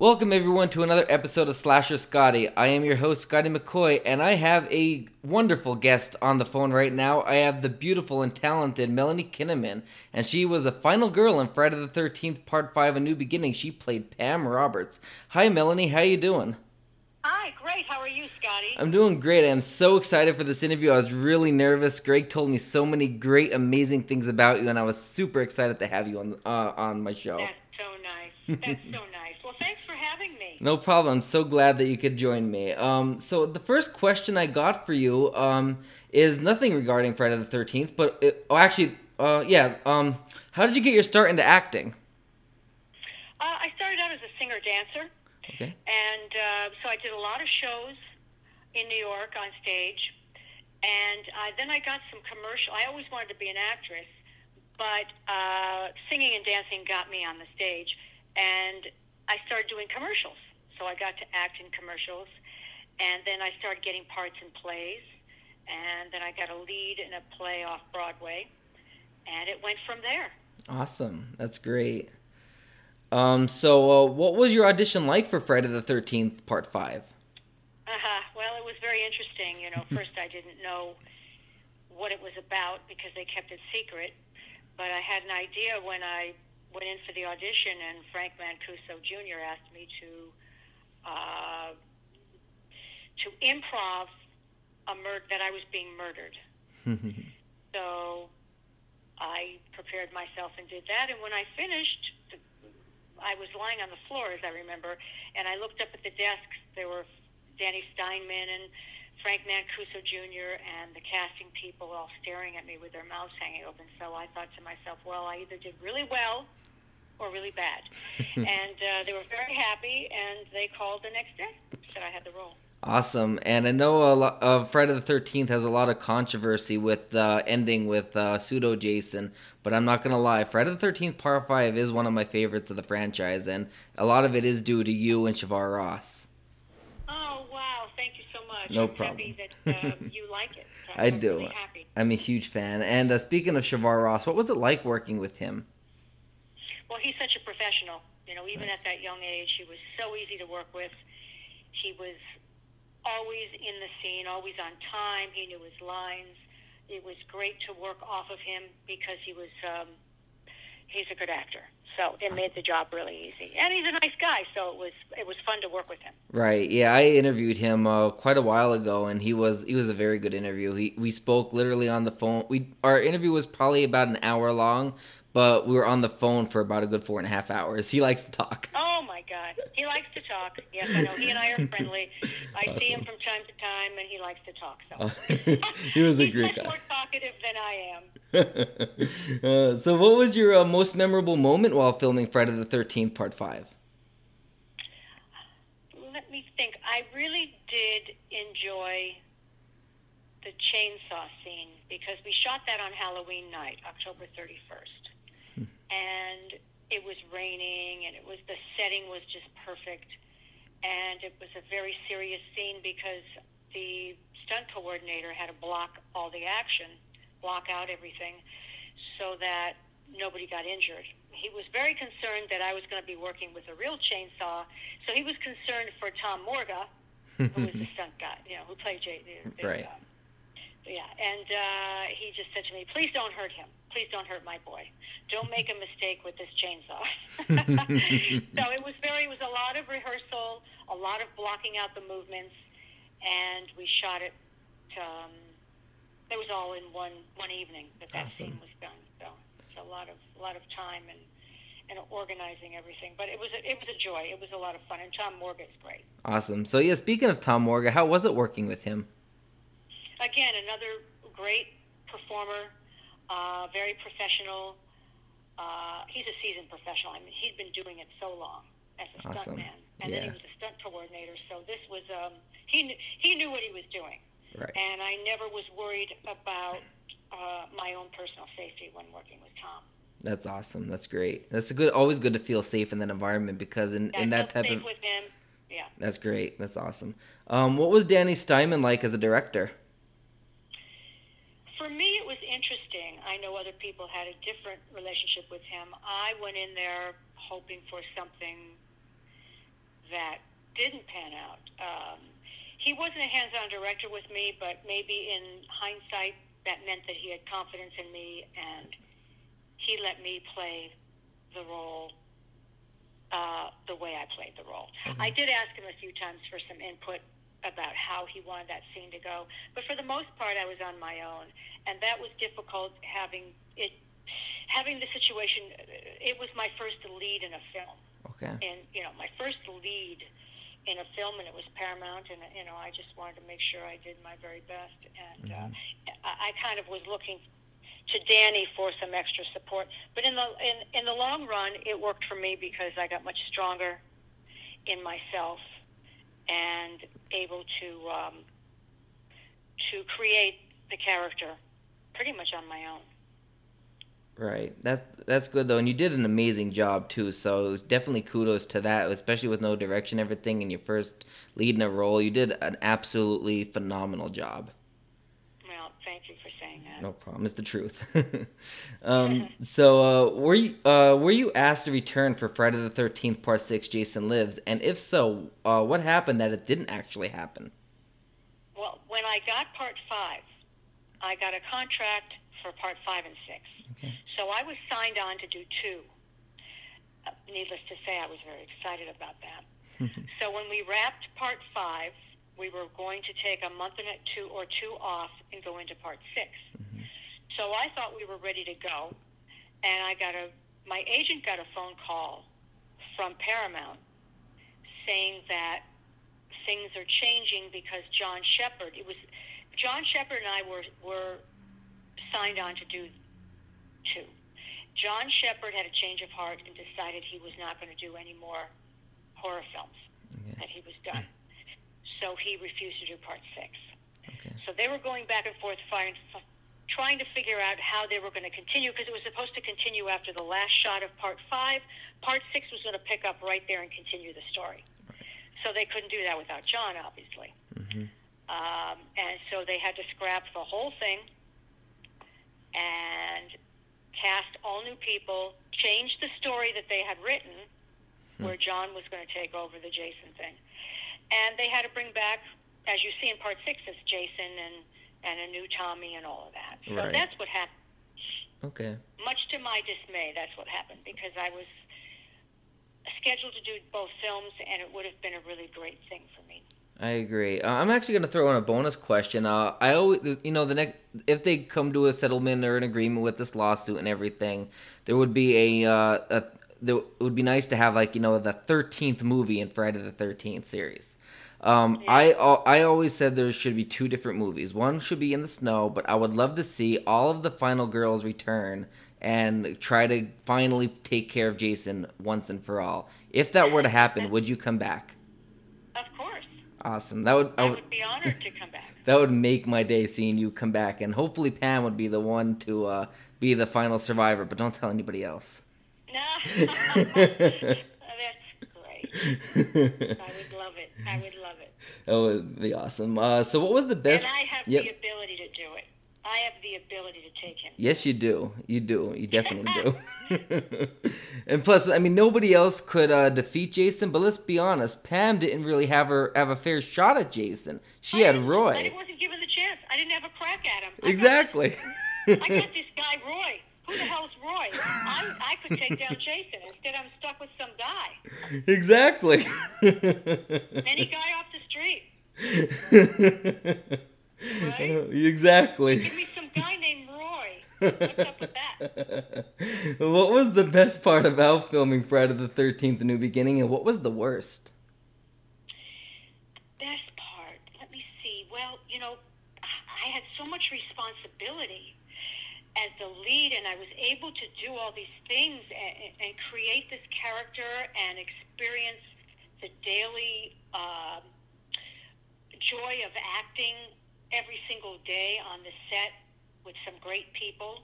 Welcome everyone to another episode of Slasher Scotty. I am your host Scotty McCoy, and I have a wonderful guest on the phone right now. I have the beautiful and talented Melanie Kinnaman, and she was a final girl in Friday the Thirteenth Part Five: A New Beginning. She played Pam Roberts. Hi, Melanie. How you doing? Hi, great. How are you, Scotty? I'm doing great. I'm so excited for this interview. I was really nervous. Greg told me so many great, amazing things about you, and I was super excited to have you on uh, on my show. That's so nice. That's so nice. Well, thanks for having me. No problem. I'm so glad that you could join me. Um, so the first question I got for you um, is nothing regarding Friday the Thirteenth, but it, oh, actually, uh, yeah. Um, how did you get your start into acting? Uh, I started out as a singer dancer, Okay. and uh, so I did a lot of shows in New York on stage, and uh, then I got some commercial. I always wanted to be an actress, but uh, singing and dancing got me on the stage, and I started doing commercials. So I got to act in commercials, and then I started getting parts in plays, and then I got a lead in a play off Broadway, and it went from there. Awesome. That's great. Um, so uh, what was your audition like for Friday the Thirteenth Part Five? Uh-huh. Well, it was very interesting. You know, first I didn't know what it was about because they kept it secret, but I had an idea when I went in for the audition, and Frank Mancuso Jr. asked me to uh, to improv a mur- that I was being murdered. So I prepared myself and did that, and when I finished, the- I was lying on the floor, as I remember, and I looked up at the desks. There were Danny Steinmann and Frank Mancuso Jr. and the casting people all staring at me with their mouths hanging open. So I thought to myself, well, I either did really well or really bad. and uh, they were very happy, and they called the next day, said I had the role. Awesome. And I know a lot, uh, Friday the Thirteenth has a lot of controversy with uh, ending with uh, pseudo Jason, but I'm not gonna lie, Friday the Thirteenth Part Five is one of my favorites of the franchise, and a lot of it is due to you and Shavar Ross. Oh, wow. Thank you so much. No I'm problem. happy that uh, you like it. I I'm do. Really happy. I'm a huge fan. And uh, speaking of Shavar Ross, what was it like working with him? Well, he's such a professional. You know, even Nice. at that young age, he was so easy to work with. He was always in the scene, always on time. He knew his lines. It was great to work off of him because he was um, he's a good actor. So it made the job really easy, and he's a nice guy. So it was it was fun to work with him. Right. Yeah, I interviewed him uh, quite a while ago, and he was he was a very good interview. He we spoke literally on the phone. We our interview was probably about an hour long, but we were on the phone for about a good four and a half hours. He likes to talk. Oh my God, he likes to talk. Yes, I know. He and I are friendly. I see him from time to time, and he likes to talk. So Uh, he was a he's great much more guy. talkative than I am. uh, so, what was your uh, most memorable moment while filming Friday the Thirteenth Part Five? Let me think. I really did enjoy the chainsaw scene because we shot that on Halloween night, October 31st. And it was raining and it was the setting was just perfect and it was a very serious scene because the stunt coordinator had to block all the action, block out everything so that nobody got injured. He was very concerned that I was going to be working with a real chainsaw, so he was concerned for Tom Morga, who was the stunt guy, you know, who played Jay. Right. Uh, yeah, and uh, he just said to me, "Please don't hurt him. Please don't hurt my boy. Don't make a mistake with this chainsaw." so it was very, it was a lot of rehearsal, a lot of blocking out the movements, and we shot it. Um, it was all in one one evening that that Awesome. scene was done. So it's a lot of a lot of time and and organizing everything. But it was a, it was a joy. It was a lot of fun, and Tom Morgan is great. awesome. So, yeah, speaking of Tom Morga, how was it working with him? again, another great performer, uh, very professional. Uh, he's a seasoned professional. I mean, he's been doing it so long as a Awesome. stuntman, and then he was a stunt coordinator. So this was um, he kn- he knew what he was doing, Right. and I never was worried about uh, my own personal safety when working with Tom. That's awesome. That's great. That's a good. Always good to feel safe in that environment because in, I in that type of. with him. Yeah. That's great. That's awesome. Um, what was Danny Steinmann like as a director? For me, it was interesting. I know other people had a different relationship with him. I went in there hoping for something that didn't pan out. Um, he wasn't a hands-on director with me, but maybe in hindsight, that meant that he had confidence in me, and he let me play the role uh, the way I played the role. Okay. I did ask him a few times for some input about how he wanted that scene to go, but for the most part, I was on my own, and that was difficult having it having the situation. It was my first lead in a film. Okay. and you know my first lead in a film and it was paramount and you know i just wanted to make sure i did my very best. And uh, I, I kind of was looking to danny for some extra support. But in the in, in the long run it worked for me because i got much stronger in myself and able to um, to create the character pretty much on my own Right. That that's good though, and you did an amazing job too. So definitely kudos to that, especially with no direction, everything, and your first lead in a role. You did an absolutely phenomenal job. Thank you for saying that No problem. It's the truth. um, so uh, were you uh, were you asked to return for Friday the Thirteenth Part Six? Jason Lives, and if so, uh, what happened that it didn't actually happen? Well, when I got part five, I got a contract for part five and six. Okay. So I was signed on to do two. Uh, needless to say, I was very excited about that. so when we wrapped part five, we were going to take a month and a two or two off and go into part 6 mm-hmm. So I thought we were ready to go, and I got a my agent got a phone call from Paramount saying that things are changing because John Shepherd. It was John Shepherd and I were were signed on to do two. John Shepherd had a change of heart and decided he was not going to do any more horror films. Okay. That he was done. So he refused to do part six. Okay. So they were going back and forth, firing, trying to figure out how they were going to continue because it was supposed to continue after the last shot of part five. Part six was going to pick up right there and continue the story. So they couldn't do that without John, obviously. hmm Um, and so they had to scrap the whole thing and cast all new people, change the story that they had written, where John was going to take over the Jason thing. And they had to bring back, as you see in part six, it's Jason and, and a new Tommy and all of that. So Right. that's what happened. Okay. Much to my dismay, that's what happened because I was scheduled to do both films, and it would have been a really great thing for me. I agree. Uh, I'm actually going to throw in a bonus question. Uh, I always, you know, the next if they come to a settlement or an agreement with this lawsuit and everything, there would be a, uh, a it would be nice to have like you know the 13th movie in Friday the 13th series. Um, I I always said there should be two different movies. One should be in the snow, but I would love to see all of the final girls return and try to finally take care of Jason once and for all. If that were to happen, would you come back? Of course, Awesome. That would I I would would be honored to come back. that would make my day seeing you come back, and hopefully Pam would be the one to uh, be the final survivor. But don't tell anybody else. No, that's great. I would love it. I would love it. that would be awesome. Uh, so, what was the best? and I have Yep. the ability to do it. I have the ability to take him. Yes, you do. You do. You definitely do. and plus, I mean, nobody else could uh, defeat Jason. But let's be honest, Pam didn't really have her have a fair shot at Jason. She I had Roy. I wasn't given the chance. I didn't have a crack at him. I got- Exactly. I got this guy Roy. Who the hell's Roy? I, I could take down Jason. Instead, I'm stuck with some guy, exactly. any guy off the street. Right? Exactly. Give me some guy named Roy. What's up with that? what was the best part about filming Friday the 13th, The New Beginning, and what was the worst? Best part. Let me see. Well, you know, I had so much responsibility as the lead, and I was able to do all these things and, and create this character and experience the daily um joy of acting every single day on the set with some great people,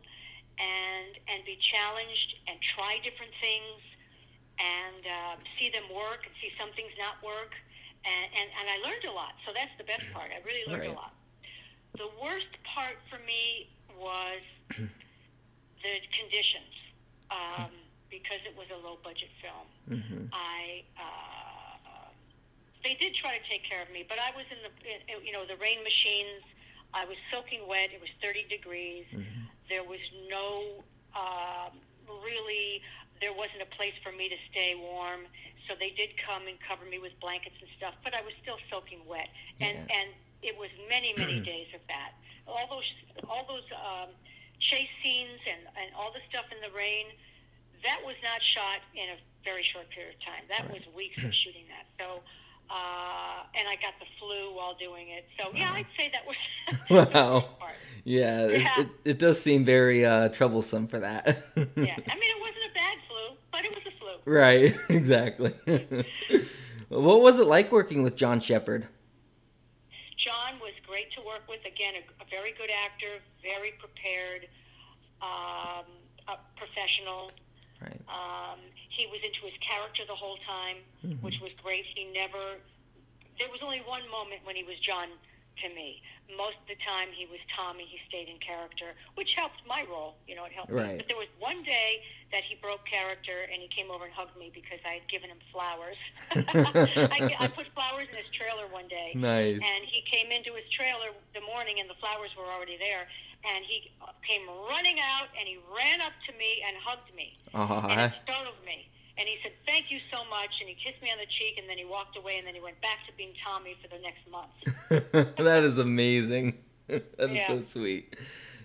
and and be challenged and try different things and um, see them work and see some things not work. And, and, and I learned a lot. So that's the best part. I really learned Right. a lot. The worst part for me was the conditions um, because it was a low budget film. hmm I uh, they did try to take care of me, but I was in the, in, you know, the rain machines. I was soaking wet. It was 30 degrees. Mm-hmm. There was no um, really. There wasn't a place for me to stay warm, so they did come and cover me with blankets and stuff. But I was still soaking wet, and Yeah. and it was many many days of that. All those all those um, chase scenes and and all the stuff in the rain. That was not shot in a very short period of time. That was weeks of shooting that. So, uh, and I got the flu while doing it. So, yeah, I'd say that was Wow. part. Yeah, it, Yeah. it, it does seem very uh, troublesome for that. Yeah, I mean, it wasn't a bad flu, but it was a flu. Right, exactly. what was it like working with John Shepherd? Great to work with. Again, a, a very good actor, very prepared, um, a professional. Right. Um, he was into his character the whole time, which was great. He never. There was only one moment when he was John to me. Most of the time, he was Tommy. He stayed in character, which helped my role. You know, it helped. Right. Me. But there was one day that he broke character, and he came over and hugged me because I had given him flowers. I, I put flowers in his trailer one day. Nice. And he came into his trailer the morning, and the flowers were already there. And he came running out, and he ran up to me and hugged me. And it startled me. And he said, "Thank you so much." And he kissed me on the cheek, and then he walked away, and then he went back to being Tommy for the next month. that is amazing. that is Yeah. so sweet.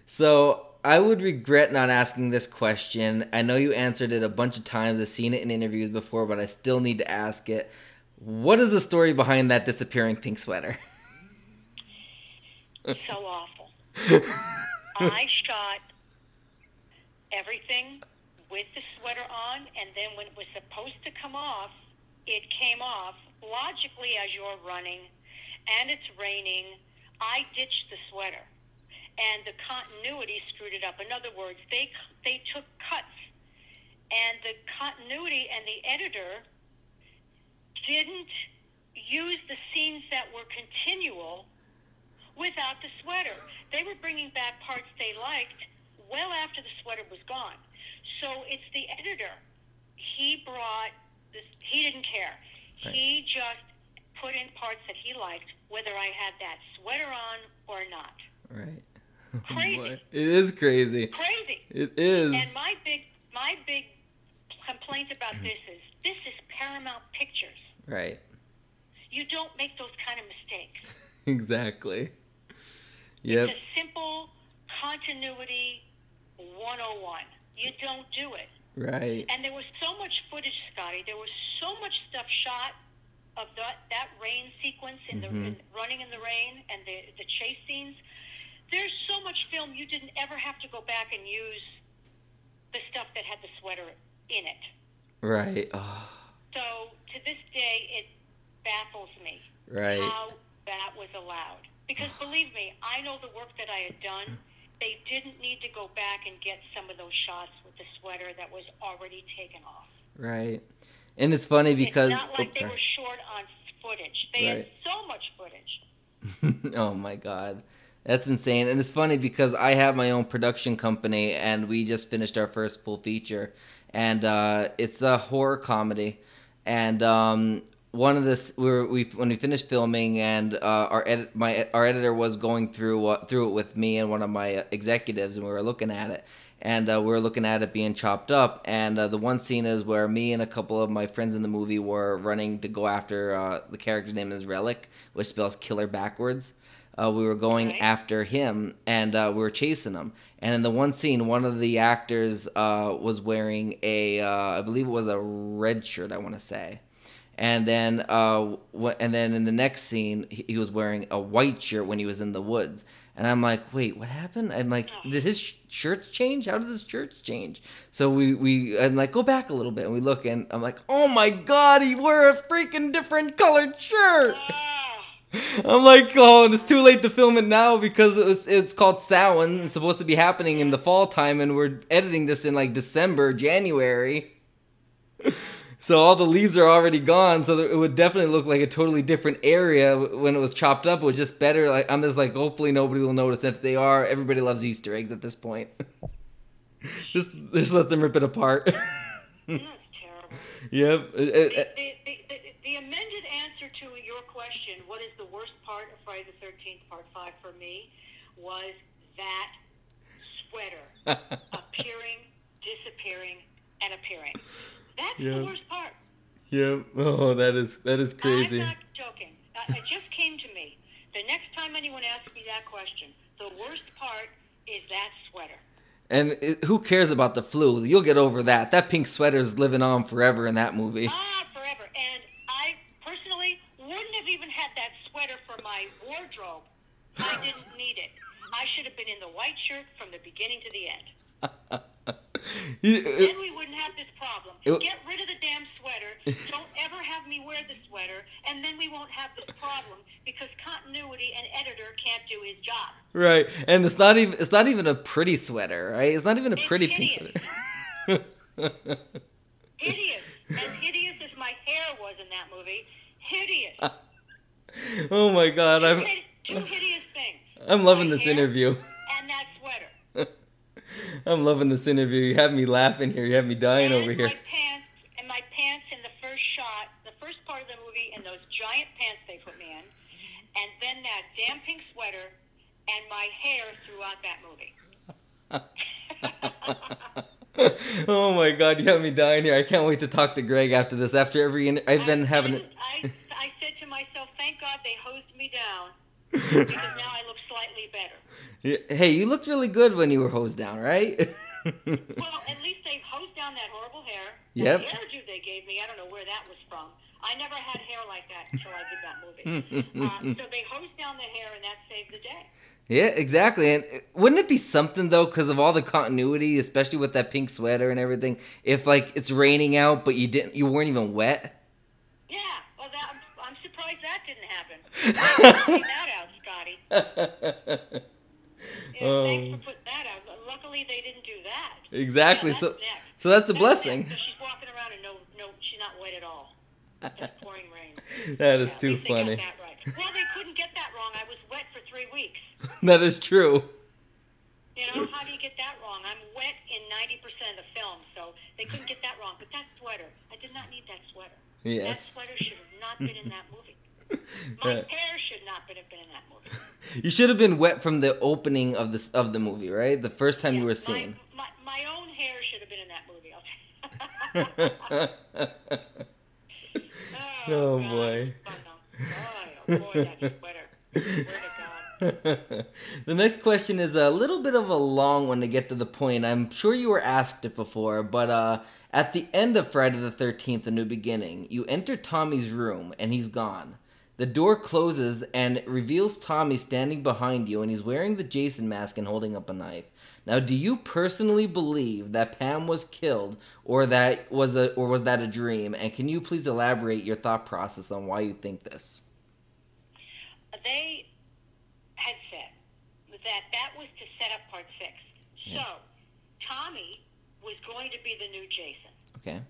So I would regret not asking this question. I know you answered it a bunch of times. I've seen it in interviews before, but I still need to ask it. What is the story behind that disappearing pink sweater? so awful. I shot everything with the sweater on, and then when it was supposed to come off, it came off. Logically, as you're running and it's raining, I ditched the sweater, and the continuity screwed it up. In other words, they they took cuts, and the continuity and the editor didn't use the scenes that were continual without the sweater. They were bringing back parts they liked well after the sweater was gone. So it's the editor. He brought this. He didn't care. Right. He just put in parts that he liked, whether I had that sweater on or not. Right. Crazy. It is crazy. Crazy. It is. And my big, my big complaint about mm-hmm. this is this is Paramount Pictures. Right. You don't make those kind of mistakes. Exactly. Yep. It's a simple continuity 101. You don't do it. Right. And there was so much footage, Scotty. There was so much stuff shot of that that rain sequence in the Mhm. in, running in the rain and the the chase scenes. There's so much film you didn't ever have to go back and use the stuff that had the sweater in it. Right. Oh, So to this day, it baffles me right. how that was allowed. Because believe me, I know the work that I had done. They didn't need to go back and get some of those shots with the sweater that was already taken off. Right. And it's funny because it's not like oops, they were short on footage. They had so much footage. oh my god. That's insane. And it's funny because I have my own production company and we just finished our first full feature. And uh, it's a horror comedy. And um, one of this we were we when we finished filming and uh, our edit my our editor was going through uh, through it with me and one of my executives and we were looking at it and uh, we were looking at it being chopped up and uh, the one scene is where me and a couple of my friends in the movie were running to go after uh, the character's name is Relic which spells killer backwards uh, we were going Right. after him and uh, we were chasing him. And in the one scene, one of the actors uh, was wearing a, uh, I believe it was a red shirt, I want to say. And then, uh, wh- and then in the next scene, he, he was wearing a white shirt when he was in the woods. And I'm like, wait, what happened? I'm like, did his sh- shirts change? How did his shirts change? So we, we, I'm like, go back a little bit. And we look and I'm like, oh my God, he wore a freaking different colored shirt. Ah, I'm like, oh, and it's too late to film it now because it was, it's called Samhain. It's supposed to be happening in the fall time, and we're editing this in like December, January. So all the leaves are already gone. So it would definitely look like a totally different area when it was chopped up. It was just better. Like I'm just like, hopefully nobody will notice. If they are, everybody loves Easter eggs at this point. just just let them rip it apart. that's terrible. yep. It- The, it- the, the, the, the amended answer to your question, what is the worst part of Friday the 13th, part five for me, was that sweater appearing, disappearing, and appearing. That's Yeah. the worst part. Yep. Oh, that is that is crazy. I'm not joking. Uh, it just came to me. The next time anyone asks me that question, the worst part is that sweater. And it, who cares about the flu? You'll get over that. That pink sweater is living on forever in that movie. Ah, forever. And I personally wouldn't have even had that sweater for my wardrobe. I didn't need it. I should have been in the white shirt from the beginning to the end. You- uh, Then we wouldn't have this problem. It- Get rid of the damn sweater. Don't ever have me wear the sweater, and then we won't have this problem because continuity and editor can't do his job. right, and it's not even it's not even a pretty sweater, right? It's not even a It's pretty pink sweater. Hideous. As hideous as my hair was in that movie. Hideous. oh my god, I'm Two hideous things. I'm loving My this hair interview. And that sweater. I'm loving this interview. You have me laughing here. You have me dying and over here. My pants and my pants in the first shot, the first part of the movie, and those giant pants they put me in, and then that damn pink sweater, and my hair throughout that movie. oh my god, you have me dying here. I can't wait to talk to Greg after this. After every, inter- I've been I having it. I, I said to myself, thank God they hosed me down because now I look slightly better. Hey, you looked really good when you were hosed down, right? Well, at least they hosed down that horrible hair. Yep. The hairdo they gave me, I don't know where that was from. I never had hair like that until I did that movie. uh, so they hosed down the hair, and that saved the day. yeah, exactly. And wouldn't it be something though, because of all the continuity, especially with that pink sweater and everything? If like it's raining out, but you didn't, you weren't even wet. Yeah, well, that, I'm, I'm surprised that didn't happen. That out, Scotty. Yeah, Oh. Thanks for um, putting that out. Luckily, they didn't do that. exactly. Yeah, so, that's next. so that's a That's blessing. next. She's walking around and no, no, she's not wet at all. Just pouring rain. That is Yeah, too funny. that right. Well, they couldn't get that wrong. I was wet for three weeks. that is true. You know, how do you get that wrong? I'm wet in 90% of the film, so they couldn't get that wrong. But that sweater, I did not need that sweater. That Yes. sweater should have not been in that movie. My hair should not have been in that movie. you should have been wet from the opening of this of the movie, right? The first time you were seen. My, my own hair should have been in that movie. Oh, God, boy. Boy, oh boy, that sweater. Swear to God. the next question is a little bit of a long one to get to the point. I'm sure you were asked it before, but uh, at the end of Friday the 13th, A New Beginning, you enter Tommy's room and he's gone. The door closes and reveals Tommy standing behind you and he's wearing the Jason mask and holding up a knife. Now, do you personally believe that Pam was killed or that was a or was that a dream? And can you please elaborate your thought process on why you think this? They had said that that was to set up part six. Yeah. So, Tommy was going to be the new Jason. Okay.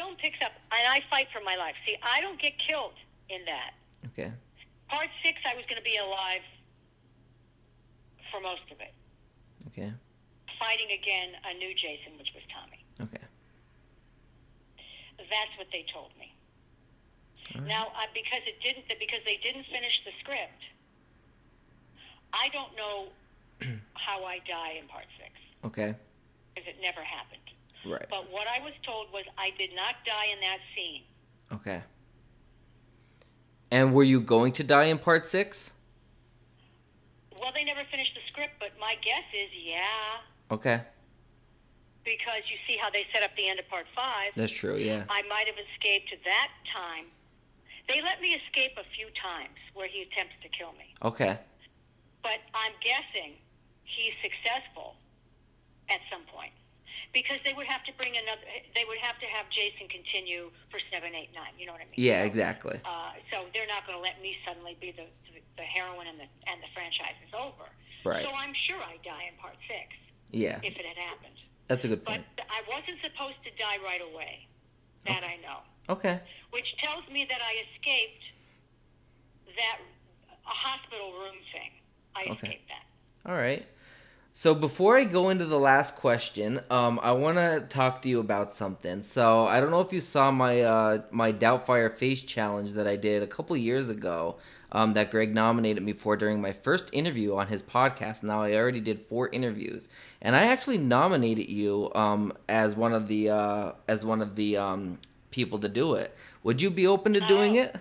Film picks up, and I fight for my life. See, I don't get killed in that. Okay. Part six, I was going to be alive for most of it, Okay. fighting again a new Jason, which was Tommy. Okay. That's what they told me. Right. Now, uh, because it didn't, because they didn't finish the script, I don't know how I die in part six Okay. because it never happened. Right. But what I was told was I did not die in that scene. Okay. And were you going to die in part six? Well, they never finished the script, but my guess is yeah, Okay. because you see how they set up the end of part five. That's true, yeah. I might have escaped that time. They let me escape a few times where he attempts to kill me. Okay. But I'm guessing he's successful at some point. Because they would have to bring another, they would have to have Jason continue for seven, eight, nine. You know what I mean? Yeah, So, exactly. Uh, so they're not going to let me suddenly be the, the heroine and the and the franchise is over. Right. So I'm sure I die in part six Yeah. if it had happened. That's a good point. But. I wasn't supposed to die right away. That I know. Okay. Which tells me that I escaped that a hospital room thing. I Okay. escaped that. All right. So before I go into the last question, um, I want to talk to you about something. So I don't know if you saw my uh, my Doubtfire face challenge that I did a couple years ago. Um, that Greg nominated me for during my first interview on his podcast. Now I already did four interviews, and I actually nominated you um, as one of the uh, as one of the um, people to do it. Would you be open to doing Oh. it?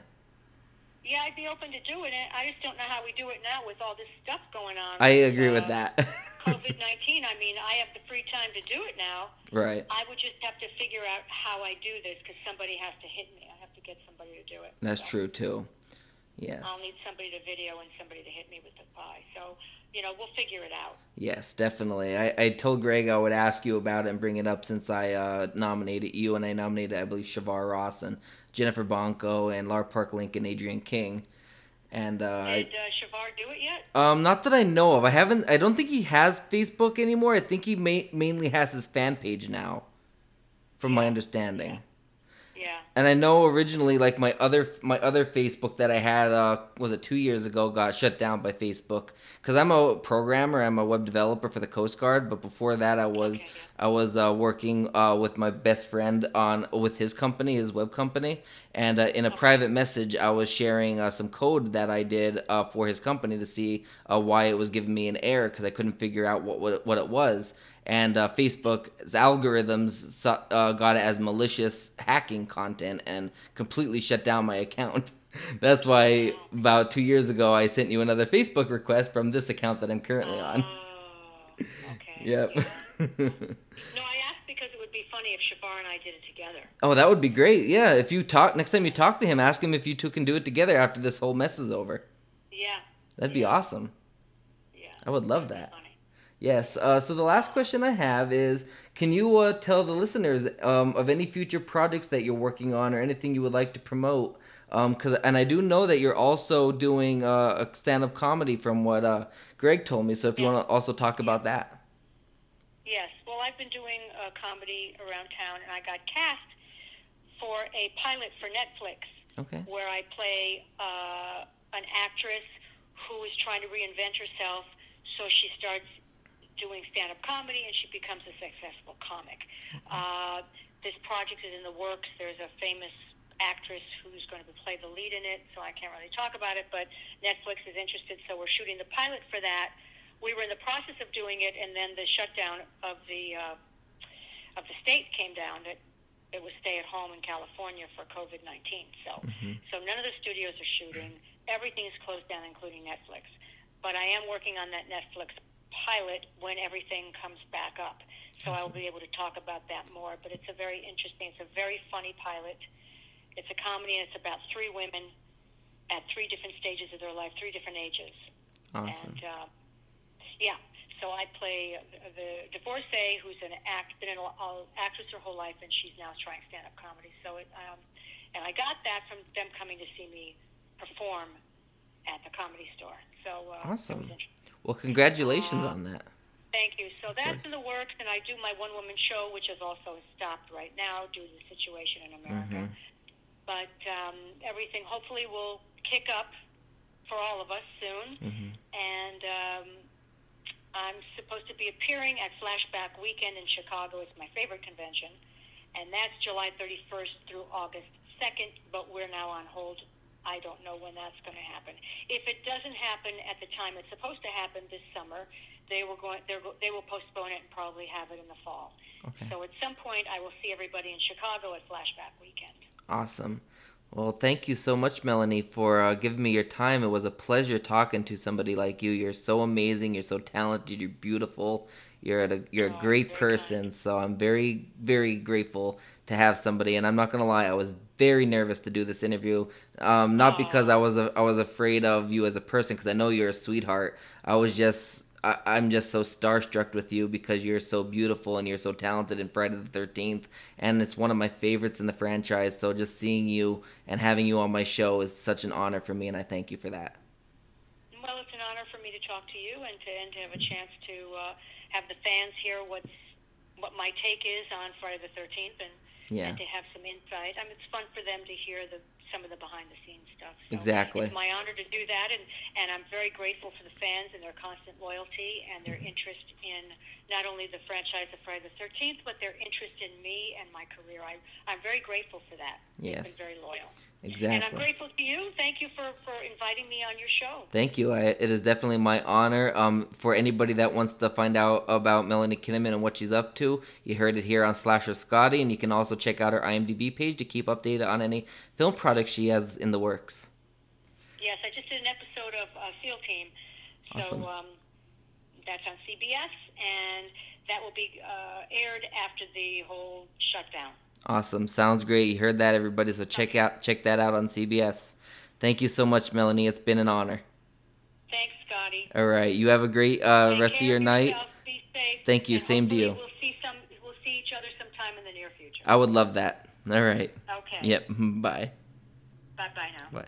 Yeah, I'd be open to doing it. I just don't know how we do it now with all this stuff going on. I agree uh, with that. COVID 19. I mean, I have the free time to do it now. right. I would just have to figure out how I do this because somebody has to hit me. I have to get somebody to do it. That's So true too. Yes. I'll need somebody to video and somebody to hit me with the pie. So, you know, we'll figure it out. Yes, definitely. I, I told Greg I would ask you about it and bring it up since I uh, nominated you and I nominated, I believe, Shavar Ross and Jennifer Banko and Lar Park Lincoln and Adrienne King. And uh, Did uh, Shavar do it yet? um, not that I know of. I haven't. I don't think he has Facebook anymore. I think he ma- mainly has his fan page now, from my understanding. Yeah. And I know originally, like my other my other Facebook that I had uh, was it two years ago got shut down by Facebook because I'm a programmer, I'm a web developer for the Coast Guard. But before that, I was Okay, yeah. I was uh, working uh, with my best friend on with his company, his web company, and uh, in a private message, I was sharing uh, some code that I did uh, for his company to see uh, why it was giving me an error because I couldn't figure out what what what it was. And uh, Facebook's algorithms uh, got it as malicious hacking content and completely shut down my account. That's why about two years ago I sent you another Facebook request from this account that I'm currently on. Oh, okay. Yep. Yeah. No, I asked because it would be funny if Shavar and I did it together. Oh, that would be great. Yeah, if you talk next time you talk to him, ask him if you two can do it together after this whole mess is over. Yeah. That'd be awesome. Yeah. I would love That'd that. Yes. Uh, so the last question I have is, can you uh, tell the listeners um, of any future projects that you're working on or anything you would like to promote? Um, cause, and I do know that you're also doing uh, a stand-up comedy from what uh, Greg told me. So if you want to also talk about that. Yes. Well, I've been doing comedy around town, and I got cast for a pilot for Netflix Okay. where I play uh, an actress who is trying to reinvent herself. So she starts doing stand-up comedy, and she becomes a successful comic. Uh, this project is in the works. There's a famous actress who's going to play the lead in it, so I can't really talk about it. But Netflix is interested, so we're shooting the pilot for that. We were in the process of doing it, and then the shutdown of the uh, of the state came down. That it was stay at home in California for COVID nineteen. So so none of the studios are shooting. Everything is closed down, including Netflix. But I am working on that Netflix pilot when everything comes back up. So I will be able to talk about that more. But it's a very interesting, it's a very funny pilot. It's a comedy, and it's about three women at three different stages of their life, three different ages. Awesome. And uh, yeah, so I play the, divorcee who's an act, been an actress her whole life, and she's now trying stand-up comedy. So it, um, and I got that from them coming to see me perform at the comedy store. So uh, it was Awesome. interesting. Well, congratulations Uh, on that. Thank you. So that's in the works, and I do my one-woman show, which is also stopped right now due to the situation in America. Mhm. But um, everything hopefully will kick up for all of us soon. hmm And um, I'm supposed to be appearing at Flashback Weekend in Chicago. It's my favorite convention, and that's July 31st through August 2nd. But we're now on hold. I don't know when that's going to happen. If it doesn't happen at the time it's supposed to happen this summer, they will going. They're, go- they will postpone it and probably have it in the fall. Okay. So at some point, I will see everybody in Chicago at Flashback Weekend. Awesome. Well, thank you so much, Melanie, for uh, giving me your time. It was a pleasure talking to somebody like you. You're so amazing. You're so talented. You're beautiful. You're a you're a Oh, great person. kind. So I'm very very grateful to have somebody. And I'm not gonna lie, I was very nervous to do this interview. Um, not because I was a, I was afraid of you as a person, because I know you're a sweetheart. I was just I, I'm just so starstruck with you because you're so beautiful and you're so talented in Friday the Thirteenth, and it's one of my favorites in the franchise. So just seeing you and having you on my show is such an honor for me, and I thank you for that. Well, it's an honor for me to talk to you and to, and to have a chance to uh, have the fans hear what's, what my take is on Friday the 13th. And Yeah. and to have some insight. I mean, it's fun for them to hear the some of the behind the scenes stuff. So Exactly. It's my honor to do that, and and I'm very grateful for the fans and their constant loyalty and their mm-hmm. interest in not only the franchise of Friday the 13th, but their interest in me and my career. I I'm very grateful for that. Yes. They've been very loyal. And I'm grateful to you. Thank you for, for inviting me on your show. Thank you. I, it is definitely my honor. Um, for anybody that wants to find out about Melanie Kinnaman and what she's up to, you heard it here on Slasher Scotty, and you can also check out her IMDb page to keep updated on any film projects she has in the works. Yes, I just did an episode of uh, SEAL Team. So Awesome. um, that's on CBS, and that will be uh, aired after the whole shutdown. Awesome. Sounds great. You heard that, everybody. So check out check that out on CBS. Thank you so much, Melanie. It's been an honor. Thanks, Scotty. All right. You have a great uh, rest of your night. Be safe. Thank you. and Same deal. We'll see some. We'll see each other sometime in the near future. I would love that. All right. Okay. Yep. Bye. Bye bye now. Bye.